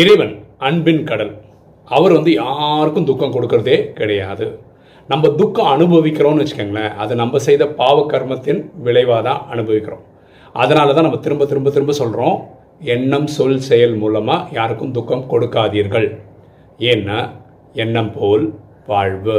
இறைவன் அன்பின் கடல். அவர் வந்து யாருக்கும் துக்கம் கொடுக்கறதே கிடையாது. நம்ம துக்கம் அனுபவிக்கிறோம்னு வச்சுக்கோங்களேன் அது நம்ம செய்த பாவ கர்மத்தின் விளைவாக தான் அனுபவிக்கிறோம். அதனால தான் நம்ம திரும்ப திரும்ப திரும்ப சொல்கிறோம் எண்ணம் சொல் செயல் மூலமாக யாருக்கும் துக்கம் கொடுக்காதீர்கள். ஏன்னா எண்ணம் போல் வாழ்வு.